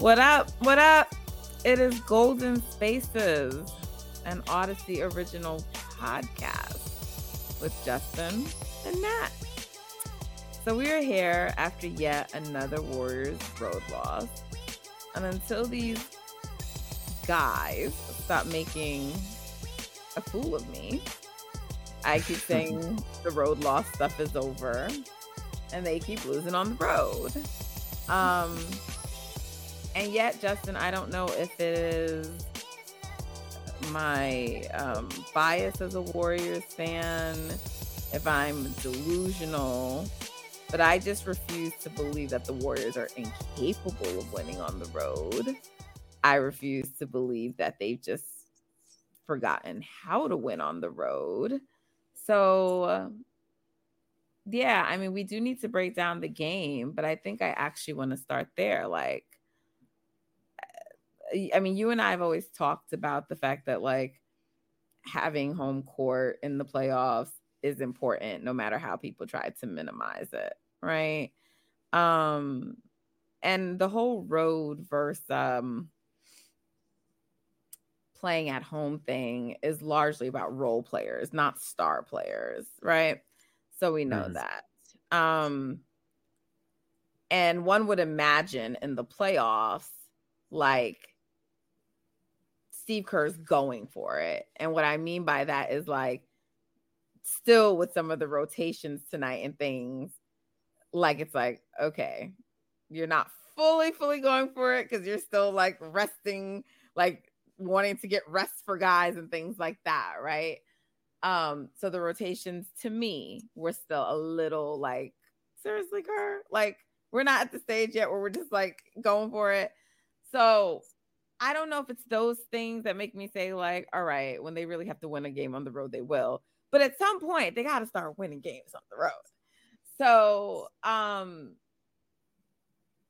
What up? What up? It is Golden Spaces, an Audacy original podcast with Justin and Nat. So we are here after yet another Warriors road loss. And until these guys stop making a fool of me, I keep saying the road loss stuff is over and they keep losing on the road. Um, and yet, Justin, I don't know if it is my um, bias as a Warriors fan, if I'm delusional, but I just refuse to believe that the Warriors are incapable of winning on the road. I refuse to believe that they've just forgotten how to win on the road. So, yeah, I mean, we do need to break down the game, but I think I actually want to start there. Like, I mean, you and I have always talked about the fact that like having home court in the playoffs is important no matter how people try to minimize it, right? Um and the whole road versus um playing at home thing is largely about role players, not star players, right? So we know mm. that. Um and one would imagine in the playoffs like Steve Kerr's going for it. And what I mean by that is like still with some of the rotations tonight and things, like it's like, okay, you're not fully, fully going for it because you're still like resting, like wanting to get rest for guys and things like that, right? Um, so the rotations to me were still a little like, seriously, Kerr? Like, we're not at the stage yet where we're just like going for it. So I don't know if it's those things that make me say, like, all right, when they really have to win a game on the road, they will. But at some point, they got to start winning games on the road. So, um,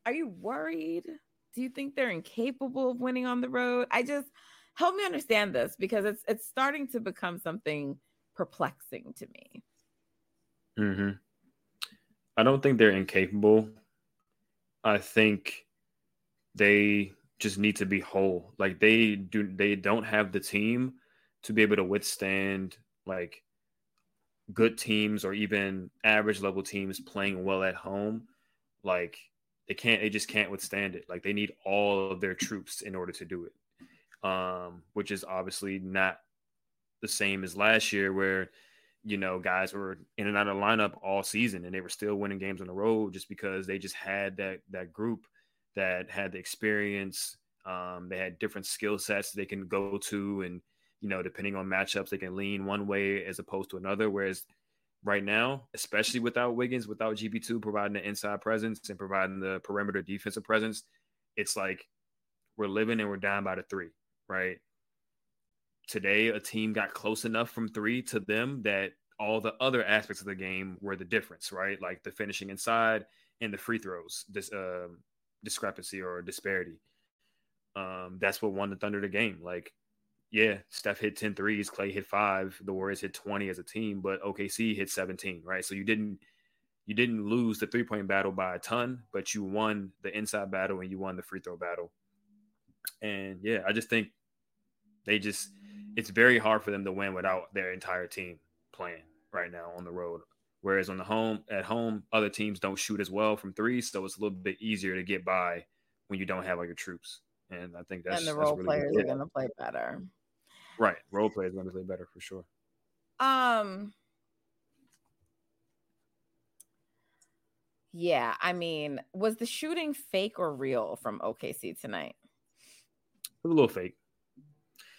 are you worried? Do you think they're incapable of winning on the road? I just help me understand this because it's it's starting to become something perplexing to me. Hmm. I don't think they're incapable. I think they just need to be whole. Like they do they don't have the team to be able to withstand like good teams or even average level teams playing well at home. Like they can't they just can't withstand it. Like they need all of their troops in order to do it. Um, which is obviously not the same as last year where you know guys were in and out of lineup all season and they were still winning games on the road just because they just had that that group that had the experience. Um, they had different skill sets they can go to, and you know, depending on matchups, they can lean one way as opposed to another. Whereas right now, especially without Wiggins, without GP2 providing the inside presence and providing the perimeter defensive presence, it's like we're living and we're down by the three, right? Today, a team got close enough from three to them that all the other aspects of the game were the difference, right? Like the finishing inside and the free throws. This uh, discrepancy or disparity. Um, that's what won the Thunder the game. Like, yeah, Steph hit 10 threes, Klay hit five, the Warriors hit 20 as a team, but OKC hit 17, right? So you didn't you didn't lose the three point battle by a ton, but you won the inside battle and you won the free throw battle. And yeah, I just think they just it's very hard for them to win without their entire team playing right now on the road. Whereas on the home at home, other teams don't shoot as well from three, so it's a little bit easier to get by when you don't have all your troops. And I think that's and the role really players good. are going to play better. right. Role players are going to play better for sure. Um. Yeah, I mean, was the shooting fake or real from OKC tonight? It was a little fake.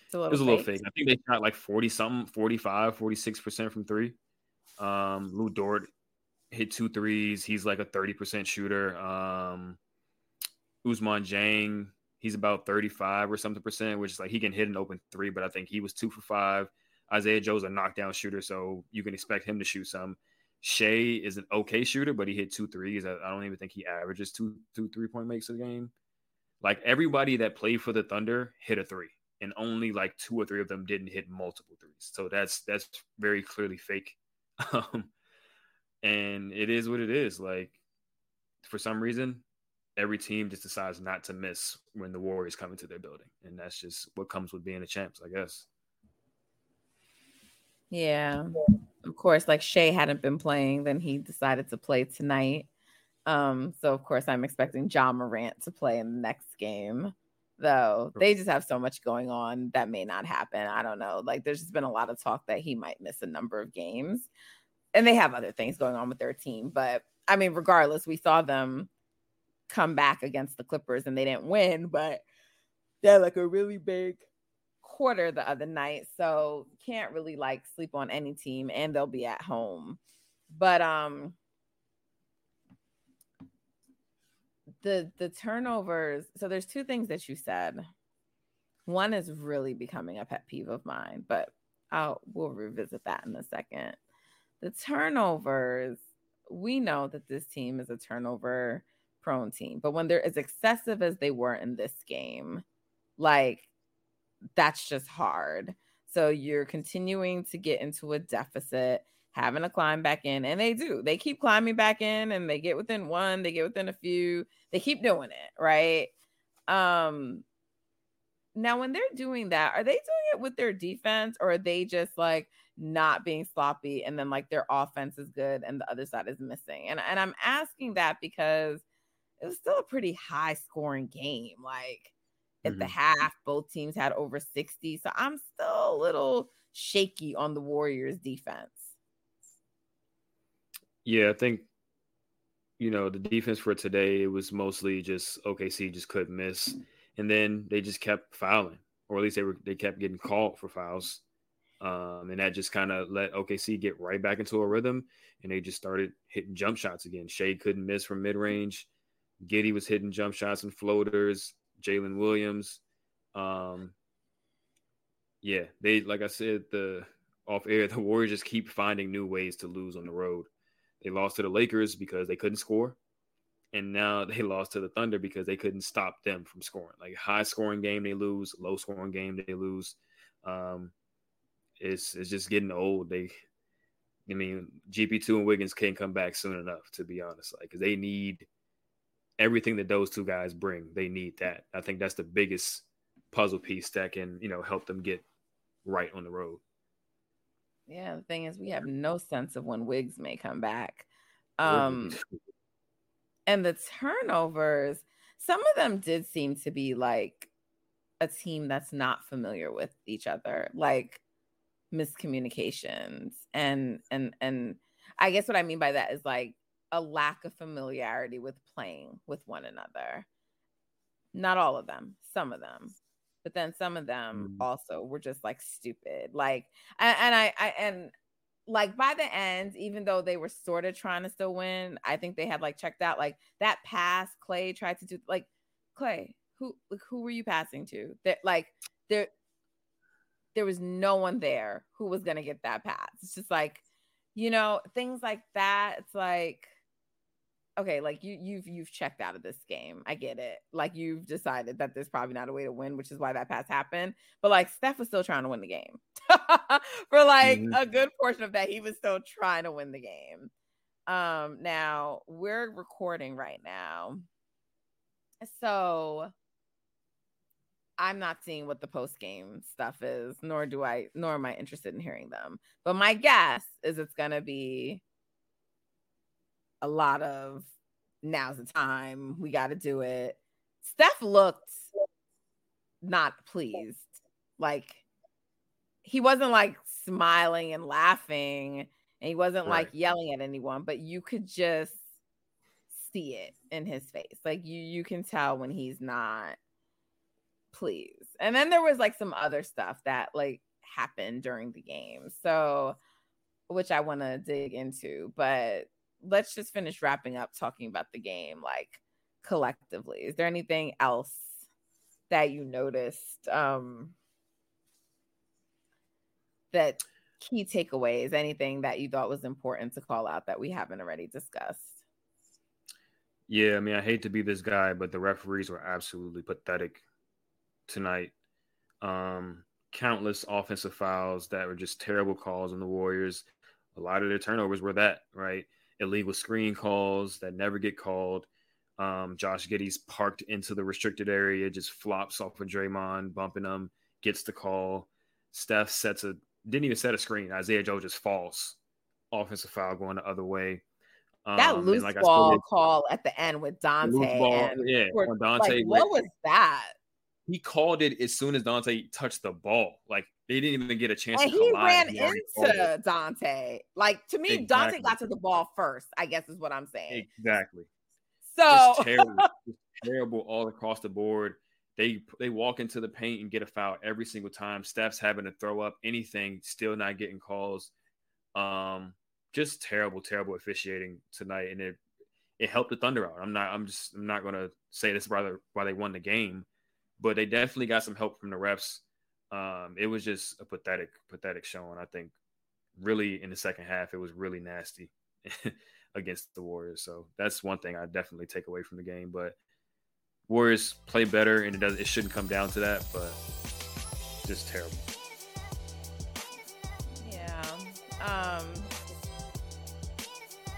It's a little It was a little fake. fake. I think they shot like 40 something, 45, 46% from three. Um, Lu Dort hit two threes. He's like a 30% shooter. Um, Ousmane Dieng, he's about 35 or something percent, which is like he can hit an open three, but I think he was two for five. Isaiah Joe's a knockdown shooter, so you can expect him to shoot some. Shai is an okay shooter, but he hit two threes. I, I don't even think he averages two two three point makes a game. Like everybody that played for the Thunder hit a three, and only like two or three of them didn't hit multiple threes. So that's that's very clearly fake. Um, and it is what it is. Like for some reason, every team just decides not to miss when the Warriors come into their building, and that's just what comes with being the champs, I guess. Yeah. Of course, like Shai hadn't been playing, then he decided to play tonight. Um, so of course I'm expecting Ja Morant to play in the next game. Though they just have so much going on that may not happen. I don't know. Like there's just been a lot of talk that he might miss a number of games. And they have other things going on with their team, but I mean, regardless, we saw them come back against the Clippers and they didn't win, but they had like a really big quarter the other night so can't really like sleep on any team and they'll be at home but um the the turnovers so there's two things that you said. One is really becoming a pet peeve of mine but i'll we'll revisit that in a second. The turnovers we know that this team is a turnover prone team but when they're as excessive as they were in this game like that's just hard. So you're continuing to get into a deficit, having to climb back in, and they do. They keep climbing back in, and they get within one, they get within a few. They keep doing it, right? Um, now when they're doing that, are they doing it with their defense, or are they just like not being sloppy, and then like their offense is good and the other side is missing? And and I'm asking that because it was still a pretty high scoring game, like at the half both teams had over 60 so i'm still a little shaky on the warriors defense Yeah, I think you know the defense for today it was mostly just OKC just couldn't miss, and then they just kept fouling, or at least they were they kept getting called for fouls, um, and that just kind of let OKC get right back into a rhythm, and they just started hitting jump shots again. Shai couldn't miss from mid range, Giddey was hitting jump shots and floaters. Jalen Williams, um, yeah, they like I said the off air the Warriors just keep finding new ways to lose on the road. They lost to the Lakers because they couldn't score. And now they lost to the Thunder because they couldn't stop them from scoring. Like high scoring game, they lose. Low scoring game, they lose. Um, it's it's just getting old. They, I mean, GP two and Wiggins can't come back soon enough. To be honest, like because they need everything that those two guys bring. They need that. I think that's the biggest puzzle piece that can you know help them get right on the road. Yeah the thing is we have no sense of when wigs may come back. Um and the turnovers some of them did seem to be like a team that's not familiar with each other like miscommunications. And and and i guess what i mean by that is like a lack of familiarity with playing with one another. Not all of them some of them but then some of them Mm. also were just like stupid like and, and i i and like by the end, even though they were sort of trying to still win, I think they had like checked out like that pass Klay tried to do like Klay, who like, who were you passing to? That like there there was no one there who was gonna get that pass. It's just like, you know, things like that. It's like okay, like you you've you've checked out of this game. I get it. Like you've decided that there's probably not a way to win, which is why that pass happened. But like Steph was still trying to win the game. For like Mhm. a good portion of that, he was still trying to win the game. Um now we're recording right now. So I'm not seeing what the post game stuff is, nor do I, nor am I interested in hearing them. But my guess is it's gonna be a lot of now's the time we got to do it Steph looked not pleased. Like he wasn't like smiling and laughing and he wasn't right. like yelling at anyone, but you could just see it in his face. Like you you can tell when he's not pleased. And then there was like some other stuff that like happened during the game. So which I want to dig into, but let's just finish wrapping up talking about the game like collectively. Is there anything else that you noticed um that key takeaways, anything that you thought was important to call out that we haven't already discussed? Yeah, I mean, I hate to be this guy, but the referees were absolutely pathetic tonight. Um, countless offensive fouls that were just terrible calls on the Warriors. A lot of their turnovers were that, right? Illegal screen calls that never get called. Um, Josh Giddey's parked into the restricted area, just flops off of Draymond, bumping him, gets the call. Steph sets a didn't even set a screen. Isaiah Joe just falls. Offensive foul going the other way. Um, that loose like ball call at the end with Donte. Ball, and yeah, Donte. Like, what was that? He called it as soon as Donte touched the ball. Like they didn't even get a chance. And he ran into Donte. Like to me, exactly. Donte got to the ball first. I guess is what I'm saying. Exactly. So terrible, terrible all across the board. They they walk into the paint and get a foul every single time. Steph's having to throw up anything, still not getting calls. Um, just terrible, terrible officiating tonight, and it it helped the Thunder out. I'm not I'm just I'm not gonna say this why they, why they won the game, but they definitely got some help from the refs. Um, it was just a pathetic, pathetic showing. I think really in the second half, it was really nasty against the Warriors. So that's one thing I definitely take away from the game. But Warriors play better, and it does. It shouldn't come down to that, but just terrible. Yeah. Um.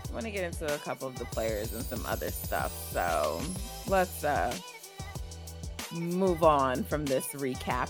I want to get into a couple of the players and some other stuff. So let's uh move on from this recap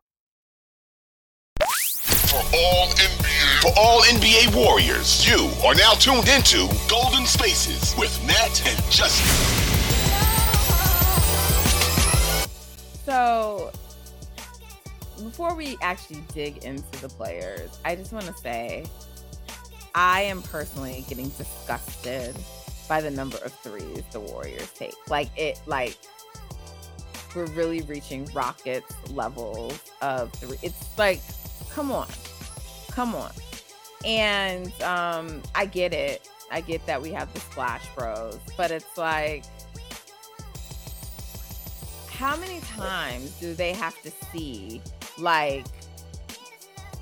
For all NBA warriors, you are now tuned into Golden Spaces with Nat and Justin. So, before we actually dig into the players, I just want to say I am personally getting disgusted by the number of threes the Warriors take. Like it like we're really reaching Rockets levels of three. It's like, come on. Come on. And um I get it. I get that we have the splash bros, but it's like how many times do they have to see like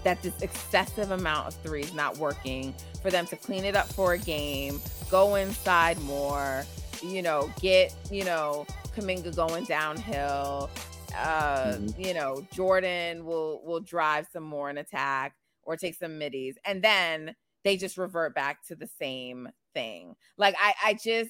that this excessive amount of threes not working for them to clean it up for a game, go inside more, you know, get, you know, Kuminga going downhill. Uh, mm-hmm. you know, Jordan will will drive some more in attack or take some middies. And then they just revert back to the same thing. Like I I just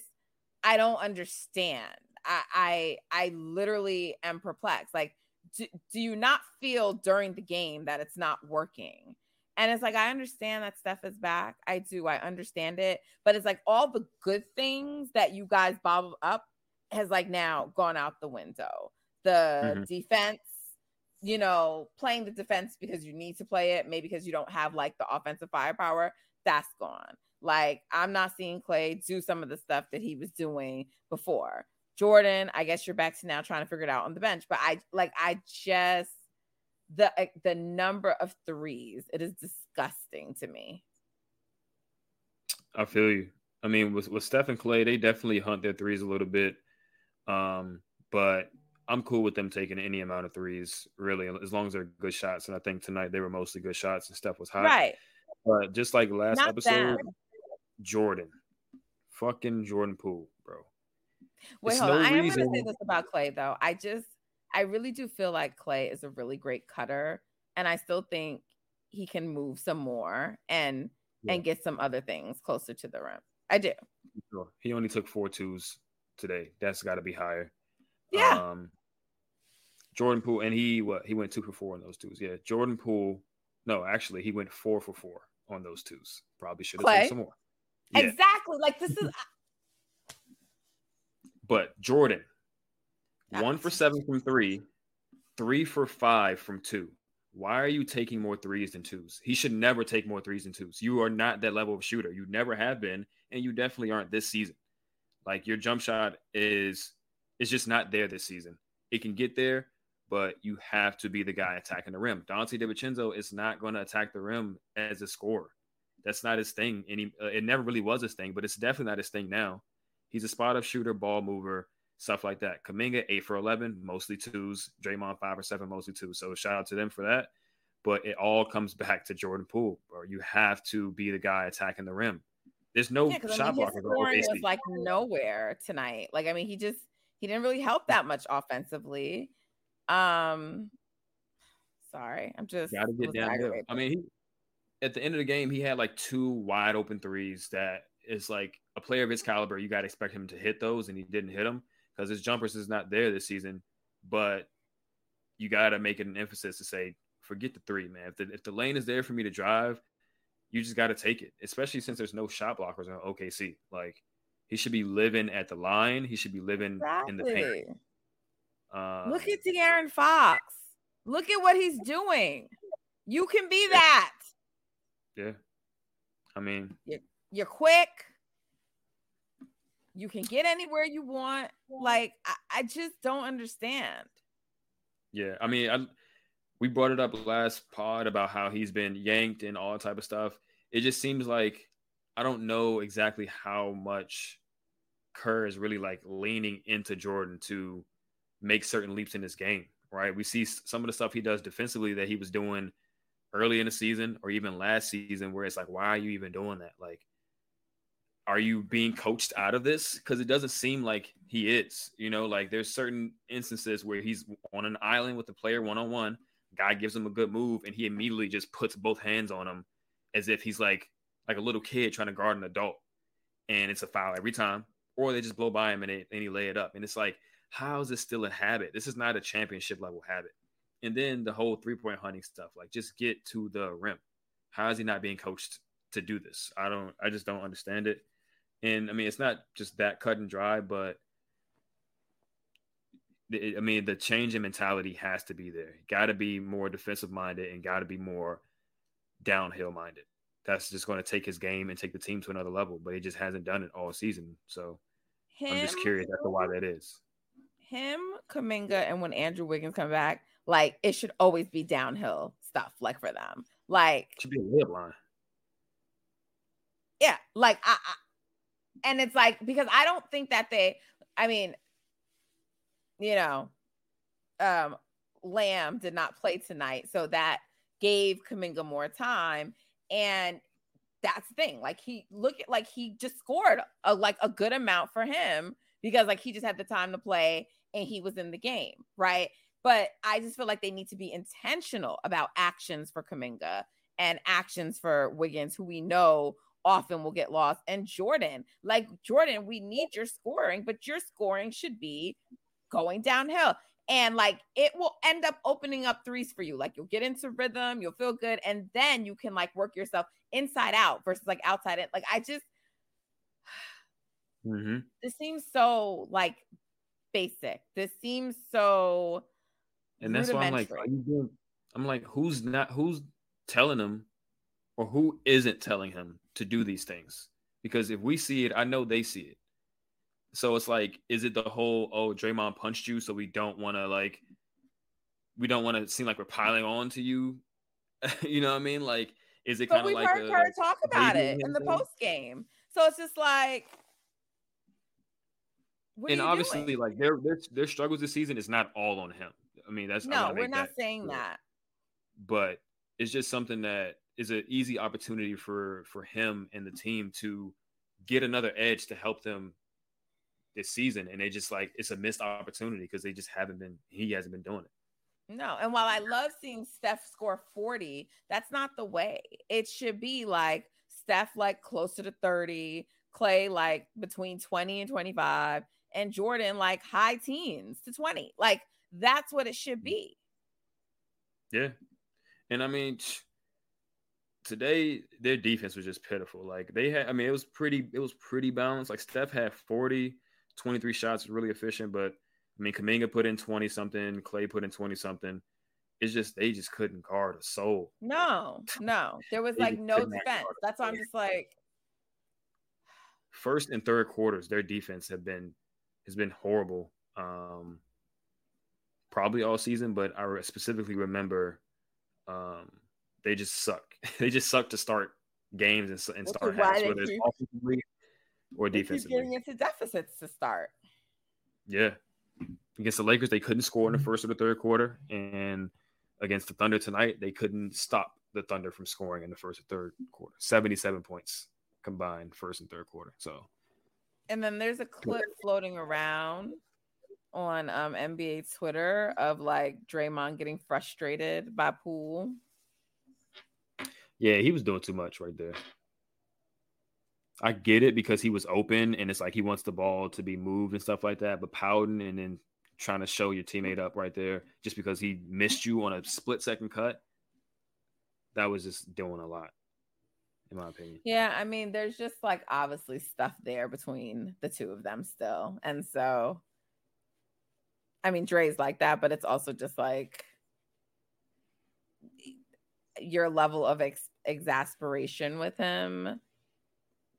I don't understand. I I I literally am perplexed. Like do, do you not feel during the game that it's not working? And it's like, I understand that Steph is back. I do. I understand it. But it's like all the good things that you guys bottled up has like now gone out the window. The mm-hmm. defense, you know, playing the defense because you need to play it, maybe because you don't have like the offensive firepower. that's gone. Like I'm not seeing Klay do some of the stuff that he was doing before. Jordan, I guess you're back to now trying to figure it out on the bench, but I like I just the the number of threes, it is disgusting to me. I feel you. I mean, with with Steph and Klay, they definitely hunt their threes a little bit. Um, but I'm cool with them taking any amount of threes, really, as long as they're good shots. And I think tonight they were mostly good shots and Steph was hot. Right. But just like last Not episode, bad. Jordan. Fucking Jordan Poole, bro. Wait, There's hold on. no I am going to say this about Klay, though. I just, I really do feel like Klay is a really great cutter, and I still think he can move some more and Yeah. and get some other things closer to the rim. I do. Sure. He only took four twos today. That's got to be higher. Yeah. Um, Jordan Poole, and he what he went two for four on those twos. Yeah, Jordan Poole. No, actually, he went four for four on those twos. Probably should have taken some more. Yeah, Exactly. Like this is but Jordan, one for seven from three, three for five from two. Why are you taking more threes than twos? He should never take more threes than twos. You are not that level of shooter. You never have been, and you definitely aren't this season. Like your jump shot is is just not there this season. It can get there, but you have to be the guy attacking the rim. Donte DiVincenzo is not going to attack the rim as a scorer. That's not his thing. Any, uh, it never really was his thing, but it's definitely not his thing now. He's a spot up shooter, ball mover, stuff like that. Kuminga eight for eleven, mostly twos. Draymond five or seven, mostly twos. So shout out to them for that. But it all comes back to Jordan Poole, or you have to be the guy attacking the rim. There's no yeah, because I shot mean, on scoring was like nowhere tonight. Like I mean, he just he didn't really help that much offensively. Um, sorry, I'm just Got to get downhill. I mean, he, at the end of the game, he had like two wide open threes that is like a player of his caliber. You got to expect him to hit those, and he didn't hit them because his jumpers is not there this season. But you got to make it an emphasis to say, forget the three, man. If the, if the lane is there for me to drive, you just got to take it, especially since there's no shot blockers on OKC. Like, he should be living at the line, he should be living in the paint. Um, Look at De'Aaron Fox. Look at what he's doing. You can be that. yeah. I mean, You're quick. You can get anywhere you want. Like I, I just don't understand. Yeah, I mean, I, we brought it up last pod about how he's been yanked and all type of stuff. It just seems like I don't know exactly how much Kerr is really like leaning into Jordan to make certain leaps in this game. Right? We see some of the stuff he does defensively that he was doing early in the season or even last season, where it's like, why are you even doing that? Like, are you being coached out of this? Because it doesn't seem like he is. You know, like there's certain instances where he's on an island with the player one on one. Guy gives him a good move, and he immediately just puts both hands on him, as if he's like like a little kid trying to guard an adult, and it's a foul every time. Or they just blow by him and, they, and he lay it up, and it's like, how is this still a habit? This is not a championship level habit. And then the whole three point hunting stuff, like just get to the rim. How is he not being coached to do this? I don't. I just don't understand it. And I mean, it's not just that cut and dry, but it- I mean, the change in mentality has to be there. Got to be more defensive minded and got to be more downhill minded. That's just going to take his game and take the team to another level. But he just hasn't done it all season. So Him, I'm just curious as to why that is. Him, Kuminga, and when Andrew Wiggins come back, like it should always be downhill stuff, like for them. Like, Should be a layup line. yeah, like I, I and it's like because I don't think that they, I mean, you know, um, Lamb did not play tonight, so that gave Kuminga more time, and that's the thing. Like he look at like he just scored a like a good amount for him because like he just had the time to play and he was in the game, right? But I just feel like they need to be intentional about actions for Kuminga and actions for Wiggins, who we know often will get lost, and Jordan. Like Jordan, we need your scoring, but your scoring should be going downhill. And like it will end up opening up threes for you. Like you'll get into rhythm, you'll feel good, and then you can like work yourself inside out versus like outside in. Like I just Mm-hmm. this seems so like basic. This seems so And that's why I'm like, are you doing? I'm like, who's not? Who's telling him, or who isn't telling him to do these things? Because if we see it, I know they see it. So it's like, is it the whole oh Draymond punched you, so we don't want to like, we don't want to seem like we're piling on to you? you know what I mean? Like, is it kind of like heard a, her talk about it in the post game? So it's just like, what and obviously, doing? like their, their their struggles this season is not all on him. I mean, that's no, we're not that saying clear. that. but it's just something that is an easy opportunity for for him and the team to get another edge to help them this season and they just like it's a missed opportunity because they just haven't been he hasn't been doing it No, and while I love seeing Steph score 40, that's not the way. It should be like Steph like closer to 30, Klay like between 20 and 25, and Jordan like high teens to 20. Like that's what it should mm-hmm. be. yeah. And i mean t- today their defense was just pitiful. Like they had i mean it was pretty it was pretty balanced. Like steph had 40 23 shots really efficient but i mean kuminga put in 20 something klay put in 20 something it's just they just couldn't guard a soul. No, no, there was like no defense. That's why I'm just like, first and third quarters, their defense have been has been horrible. Um, probably all season, but I specifically remember um, they just suck. they just suck to start games and, and start halves, whether it's offensively or defensively. getting into deficits to start. Yeah. Against the Lakers, they couldn't score in the first or the third quarter. And against the Thunder tonight, they couldn't stop the Thunder from scoring in the first or third quarter. 77 points combined, first and third quarter. So, And then there's a clip floating around on um, NBA Twitter of like Draymond getting frustrated by Poole. yeah, he was doing too much right there. I get it because he was open and it's like he wants the ball to be moved and stuff like that. But pouting and then trying to show your teammate up right there just because he missed you on a split second cut, that was just doing a lot, in my opinion. Yeah, I mean, there's just like obviously stuff there between the two of them still. And so, I mean, Dre's like that, but it's also just like your level of ex- exasperation with him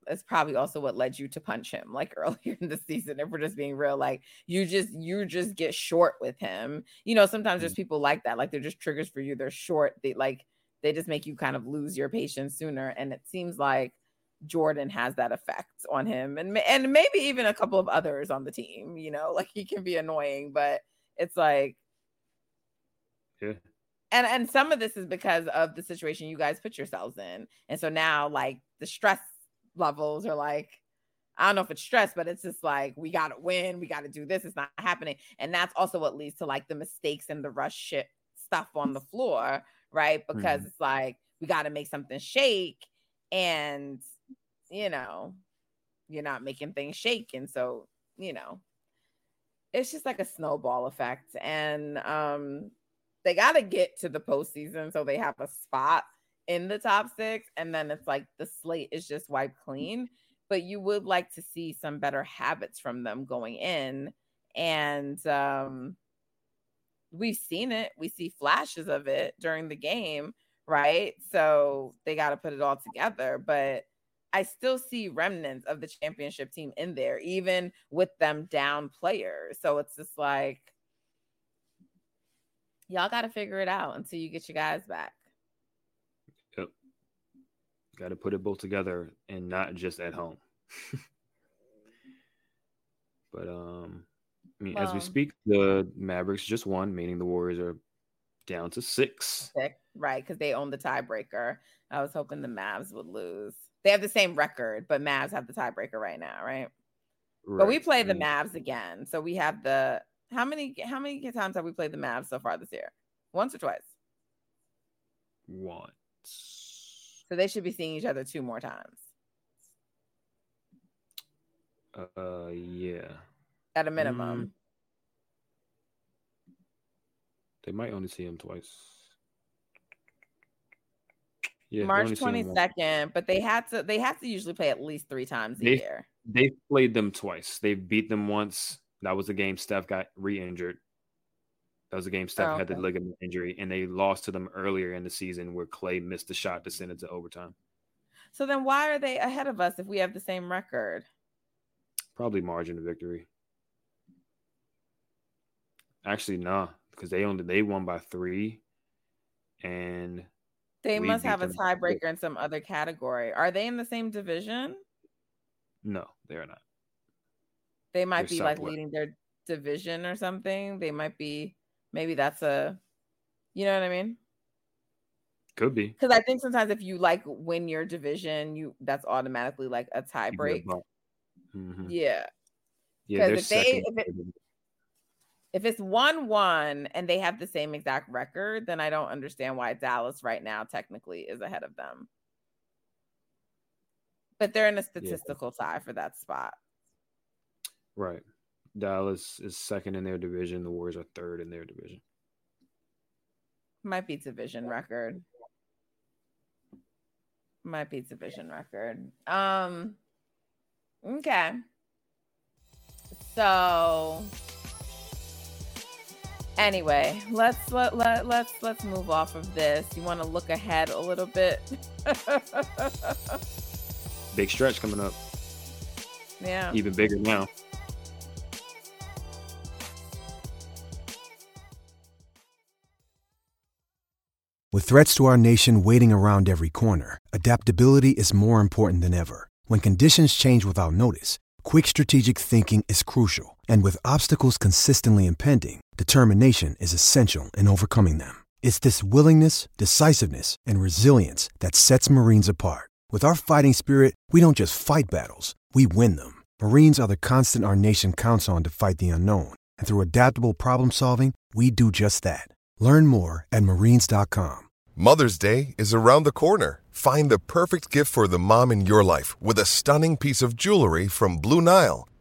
is probably also what led you to punch him like earlier in the season if we're just being real like you just you just get short with him you know sometimes there's mm-hmm. people like that like they're just triggers for you they're short they like they just make you kind of lose your patience sooner. And it seems like Jordan has that effect on him and and maybe even a couple of others on the team you know like he can be annoying but it's like Yeah. and and some of this is because of the situation you guys put yourselves in. And so now like the stress levels are like i don't know if it's stress but it's just like we gotta win we gotta do this it's not happening. And that's also what leads to like the mistakes and the rush shit stuff on the floor right? Because Mhm. it's like we gotta make something shake and you know you're not making things shake. And so you know it's just like a snowball effect. And um they got to get to the postseason so they have a spot in the top six, and then it's like the slate is just wiped clean. But you would like to see some better habits from them going in, and um, we've seen it. We see flashes of it during the game, right? So they got to put it all together, but. I still see remnants of the championship team in there, even with them down players. So it's just like, y'all got to figure it out until you get your guys back. Yep. Got to put it both together and not just at home. but um, I mean, as we speak, the Mavericks just won, meaning the Warriors are down to six. Sick, right? Because they own the tiebreaker. I was hoping the Mavs would lose. They have the same record, but Mavs have the tiebreaker right now, right? right. But we play the Mavs again, so we have the how many how many times have we played the Mavs so far this year? Once or twice? Once. So they should be seeing each other two more times Uh, yeah. At a minimum. Mm. They might only see him twice. Yeah, March only see him twenty second, but they had to they have to usually play at least three times a They- year. They played them twice. They beat them once. That was the game Steph got re-injured. That was a game Steph Oh, had the ligament injury, and they lost to them earlier in the season where Klay missed the shot to send it to overtime. So then why are they ahead of us if we have the same record? Probably margin of victory. Actually, nah, because they only they won by three, and They must have a tiebreaker in some other category. Are they in the same division? no, they are not. They might They're be like leading their division or something. They might be maybe that's a you know what I mean? Could be. Because I think sometimes if you like win your division, you that's automatically like a tie break. Mhm. Yeah. Yeah, 'Cause they're if they- if it- If it's one one and they have the same exact record, then I don't understand why Dallas right now technically is ahead of them. But they're in a statistical tie for that spot. Right. Dallas is second in their division. The Warriors are third in their division. Might be division record. Might be division record. Um okay. So anyway, let's let, let let's let's move off of this. You want to look ahead a little bit? Big stretch coming up. yeah. Even bigger now. With threats to our nation waiting around every corner, adaptability is more important than ever. When conditions change without notice, quick strategic thinking is crucial. And with obstacles consistently impending, determination is essential in overcoming them. It's this willingness, decisiveness, and resilience that sets Marines apart. With our fighting spirit, we don't just fight battles, we win them. Marines are the constant our nation counts on to fight the unknown. And through adaptable problem solving, we do just that. Learn more at marines.com. Mother's Day is around the corner. Find the perfect gift for the mom in your life with a stunning piece of jewelry from Blue Nile.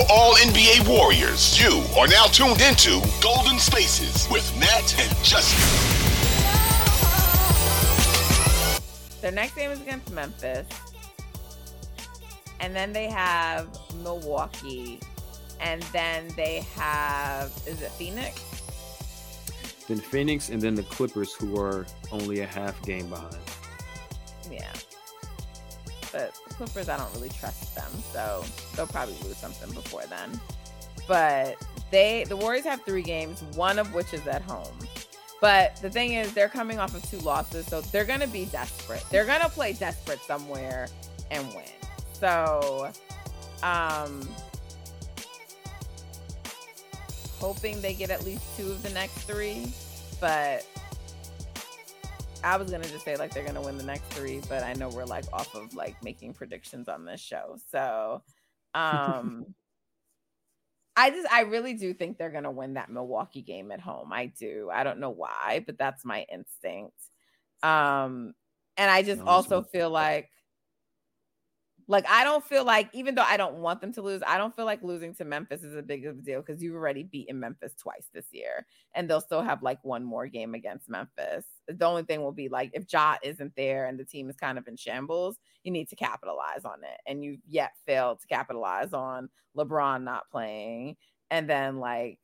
for all NBA Warriors, you are now tuned into Golden Spaces with Nat and Justin. Their next game is against Memphis. And then they have Milwaukee. And then they have is it Phoenix? Then Phoenix and then the Clippers, who are only a half game behind. Yeah. But Clippers, I don't really trust them, so they'll probably lose something before then. But they, the Warriors have three games, one of which is at home. But the thing is, they're coming off of two losses, so they're gonna be desperate. They're gonna play desperate somewhere and win. So, um, hoping they get at least two of the next three, but I was gonna just say like they're gonna win the next three, but I know we're like off of like making predictions on this show. So um I just I really do think they're gonna win that Milwaukee game at home. I do. I don't know why, but that's my instinct. Um and I just also feel like like I don't feel like even though I don't want them to lose, I don't feel like losing to Memphis is a big of a deal because you've already beaten Memphis twice this year, and they'll still have like one more game against Memphis. The only thing will be like if Ja isn't there and the team is kind of in shambles, you need to capitalize on it, and you've yet failed to capitalize on LeBron not playing, and then like.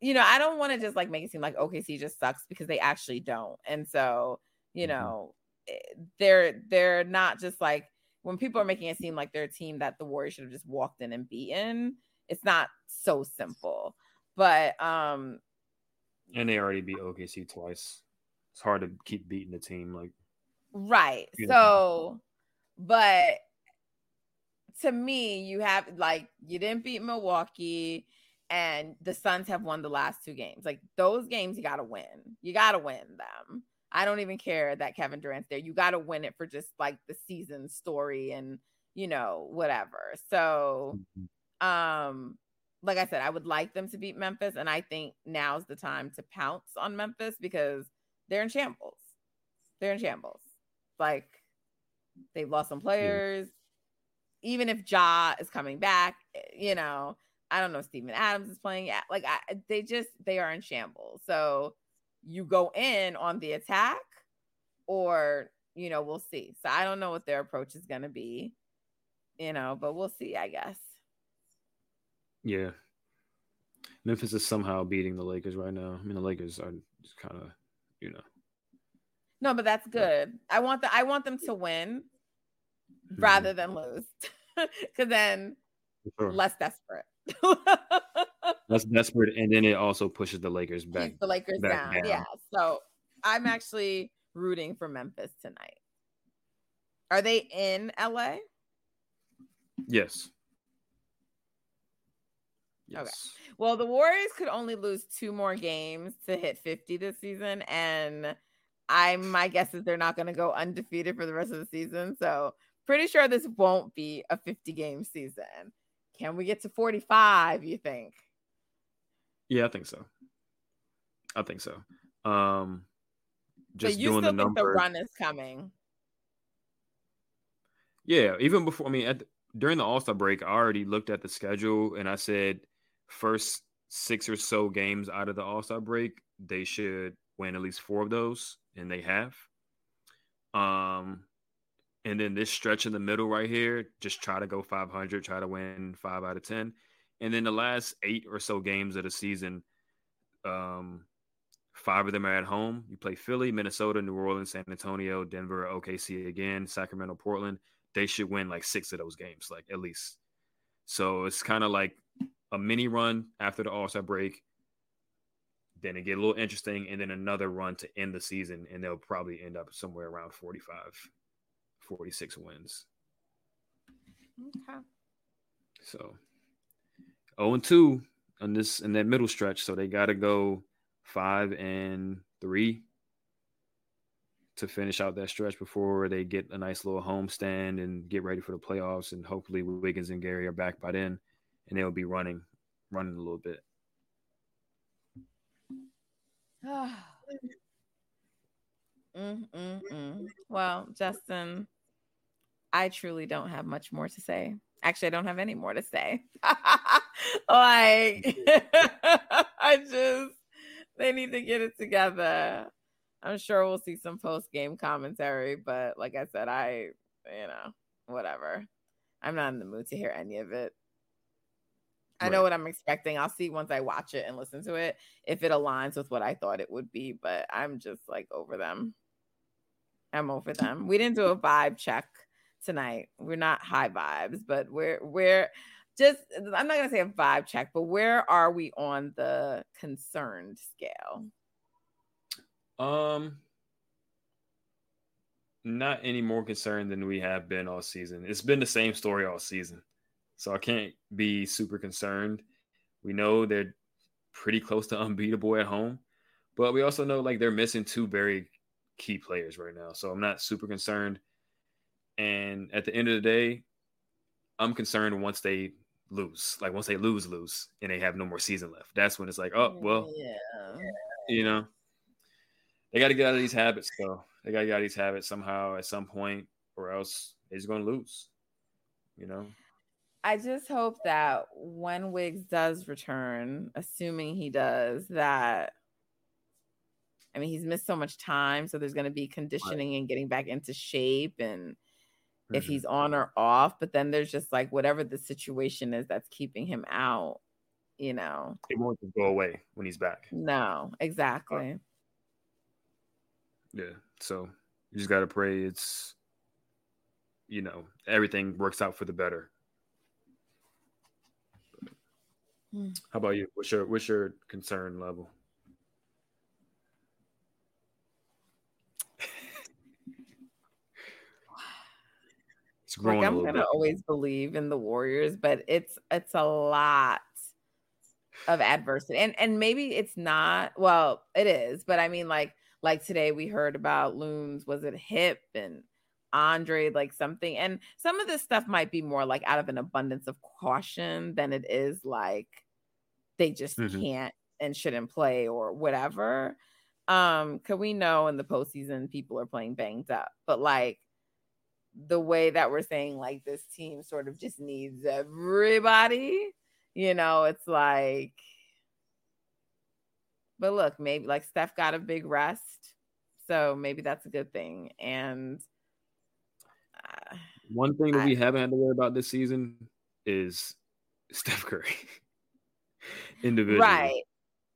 You know, I don't want to just like make it seem like OKC just sucks because they actually don't. And so, you Mhm. know, eh, they're they're not just like when people are making it seem like they're a team that the Warriors should have just walked in and beaten, it's not so simple. But um And they already beat OKC twice. It's hard to keep beating the team. Like, right. So but to me, you have like you didn't beat Milwaukee and the Suns have won the last two games. Like those games you got to win. You got to win them. I don't even care that Kevin Durant's there. You got to win it for just like the season story and you know whatever. So um like I said, I would like them to beat Memphis and I think now's the time to pounce on Memphis because they're in shambles. They're in shambles. Like they've lost some players. Yeah. Even if Ja is coming back, you know, I don't know. Steven Adams is playing. Yet. Like I, they just they are in shambles. So you go in on the attack, or you know, we'll see. So I don't know what their approach is going to be, you know, but we'll see. I guess. Yeah, Memphis is somehow beating the Lakers right now. I mean, the Lakers are just kind of, you know. No, but that's good. I want the I want them to win mm-hmm. rather than lose, because then sure. less desperate. less desperate, and then it also pushes the Lakers back. Keeps the Lakers down. down. Yeah. So I'm actually rooting for Memphis tonight. Are they in LA? Yes. Yes. Okay. Well, the Warriors could only lose two more games to hit 50 this season. And I my guess is they're not going to go undefeated for the rest of the season. So pretty sure this won't be a 50 game season. Can we get to 45, you think? Yeah, I think so. I think so. Um just you doing still the think the run is coming. Yeah, even before I mean at the, during the All-Star break, I already looked at the schedule and I said first six or so games out of the All Star break, they should win at least four of those, and they have. Um, and then this stretch in the middle right here, just try to go 500, try to win five out of 10. And then the last eight or so games of the season, um, five of them are at home. You play Philly, Minnesota, New Orleans, San Antonio, Denver, OKC again, Sacramento, Portland. They should win like six of those games, like at least. So it's kind of like a mini run after the All Star break. Then it get a little interesting, and then another run to end the season, and they'll probably end up somewhere around 45, 46 wins. Okay. So 0 and 2 on this in that middle stretch. So they got to go five and three to finish out that stretch before they get a nice little homestand and get ready for the playoffs. And hopefully Wiggins and Gary are back by then and they'll be running running a little bit. mm, mm, mm. Well, Justin, I truly don't have much more to say. Actually, I don't have any more to say. like, I just, they need to get it together. I'm sure we'll see some post game commentary, but like I said, I, you know, whatever. I'm not in the mood to hear any of it. I know what I'm expecting. I'll see once I watch it and listen to it if it aligns with what I thought it would be, but I'm just like over them. I'm over them. We didn't do a vibe check tonight. We're not high vibes, but we're we're just I'm not gonna say a vibe check, but where are we on the concerned scale? Um not any more concerned than we have been all season. It's been the same story all season. So I can't be super concerned. We know they're pretty close to unbeatable at home, but we also know like they're missing two very key players right now. So I'm not super concerned. And at the end of the day, I'm concerned once they lose, like once they lose, lose, and they have no more season left. That's when it's like, oh well, yeah, you know, they got to get out of these habits. Though they got to get out of these habits somehow at some point, or else they're just going to lose. You know. I just hope that when Wiggs does return, assuming he does, that I mean, he's missed so much time, so there's going to be conditioning and getting back into shape, and mm-hmm. if he's on or off. But then there's just like whatever the situation is that's keeping him out, you know. It won't go away when he's back. No, exactly. Yeah, so you just got to pray it's, you know, everything works out for the better Hmm. How about you? What's your what's your concern level? It's growing. Like I'm gonna bit. always believe in the Warriors, but it's it's a lot of adversity, and and maybe it's not. Well, it is, but I mean, like like today we heard about Loons. Was it hip and Andre, like something. And some of this stuff might be more like out of an abundance of caution than it is like they just mm-hmm. can't and shouldn't play or whatever. Um, cause we know in the postseason people are playing banged up, but like the way that we're saying like this team sort of just needs everybody, you know, it's like but look, maybe like Steph got a big rest. So maybe that's a good thing. And uh, one thing that I, we haven't had to worry about this season is Steph Curry. Individually. Right.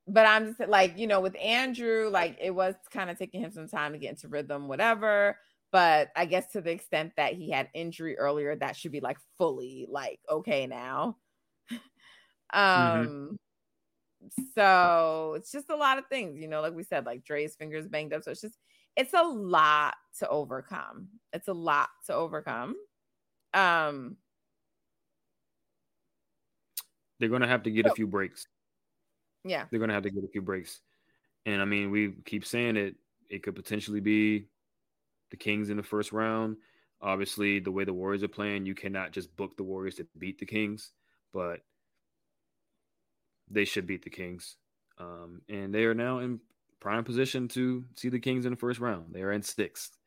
But I'm just like, you know, with Andrew, like it was kind of taking him some time to get into rhythm, whatever. But I guess to the extent that he had injury earlier, that should be like fully like okay now. Mm-hmm. um mm-hmm so it's just a lot of things, you know, like we said, like Dre's fingers banged up. So it's just, it's a lot to overcome. It's a lot to overcome. Um, they're going to have to get a few breaks. Yeah. They're going to have to get a few breaks. And I mean, we keep saying it, it could potentially be the Kings in the first round. Obviously, the way the Warriors are playing, you cannot just book the Warriors to beat the Kings. But they should beat the Kings. Um, and they are now in prime position to see the Kings in the first round. They are in sixth.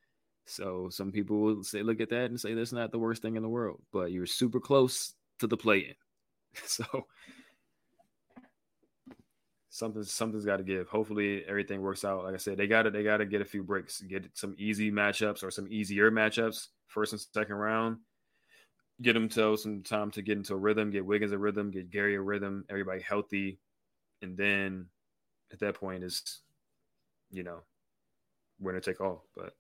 So some people will say, look at that and say that's not the worst thing in the world, but you're super close to the play in. So something something's got to give. Hopefully everything works out. Like I said, they got to they got to get a few breaks, get some easy matchups or some easier matchups, first and second round, get to some time to get into a rhythm, get Wiggins a rhythm, get Gary a rhythm, everybody healthy, and then at that point is, you know, winner take all. But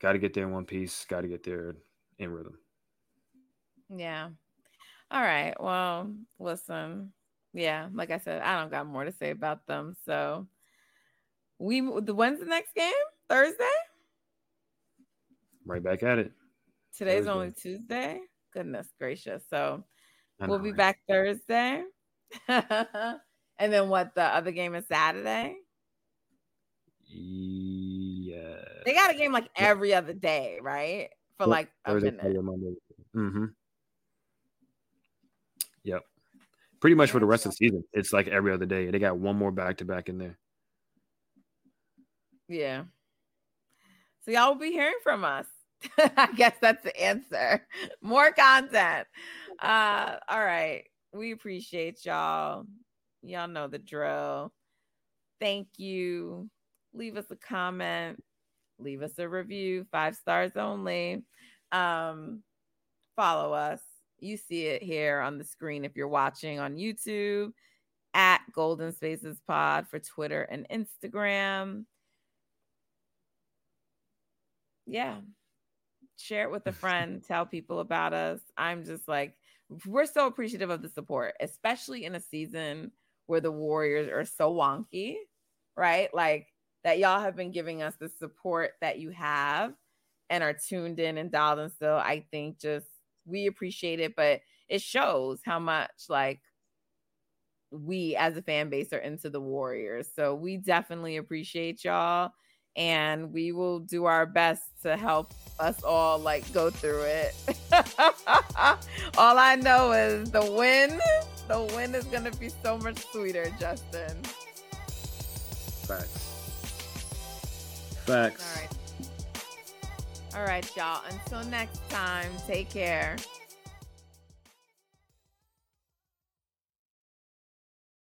got to get there in one piece. Got to get there in rhythm. Yeah. All right. Well, listen. Yeah, like I said, I don't got more to say about them. So we the when's the next game? Thursday? Right back at it. Today's Thursday. only Tuesday. Goodness gracious. So we'll be back Thursday. and then what the other game is Saturday? Yeah. They got a game like every other day, right? For like a Thursday, minute. Mm-hmm. Yep. Pretty much for the rest of the season. It's like every other day. They got one more back to back in there. Yeah. So y'all will be hearing from us. I guess that's the answer. More content. Uh, all right. We appreciate y'all. Y'all know the drill. Thank you. Leave us a comment. Leave us a review. Five stars only. Um, follow us. You see it here on the screen if you're watching on YouTube at Golden Spaces Pod for Twitter and Instagram. Yeah, share it with a friend, tell people about us. I'm just like, we're so appreciative of the support, especially in a season where the Warriors are so wonky, right? Like that y'all have been giving us the support that you have and are tuned in and dialed in still. I think just we appreciate it, but it shows how much like we as a fan base are into the Warriors. So we definitely appreciate y'all and we will do our best to help us all like go through it. all I know is the win, the win is gonna be so much sweeter, Justin. Facts. Facts. All right. All right, y'all. Until next time, take care.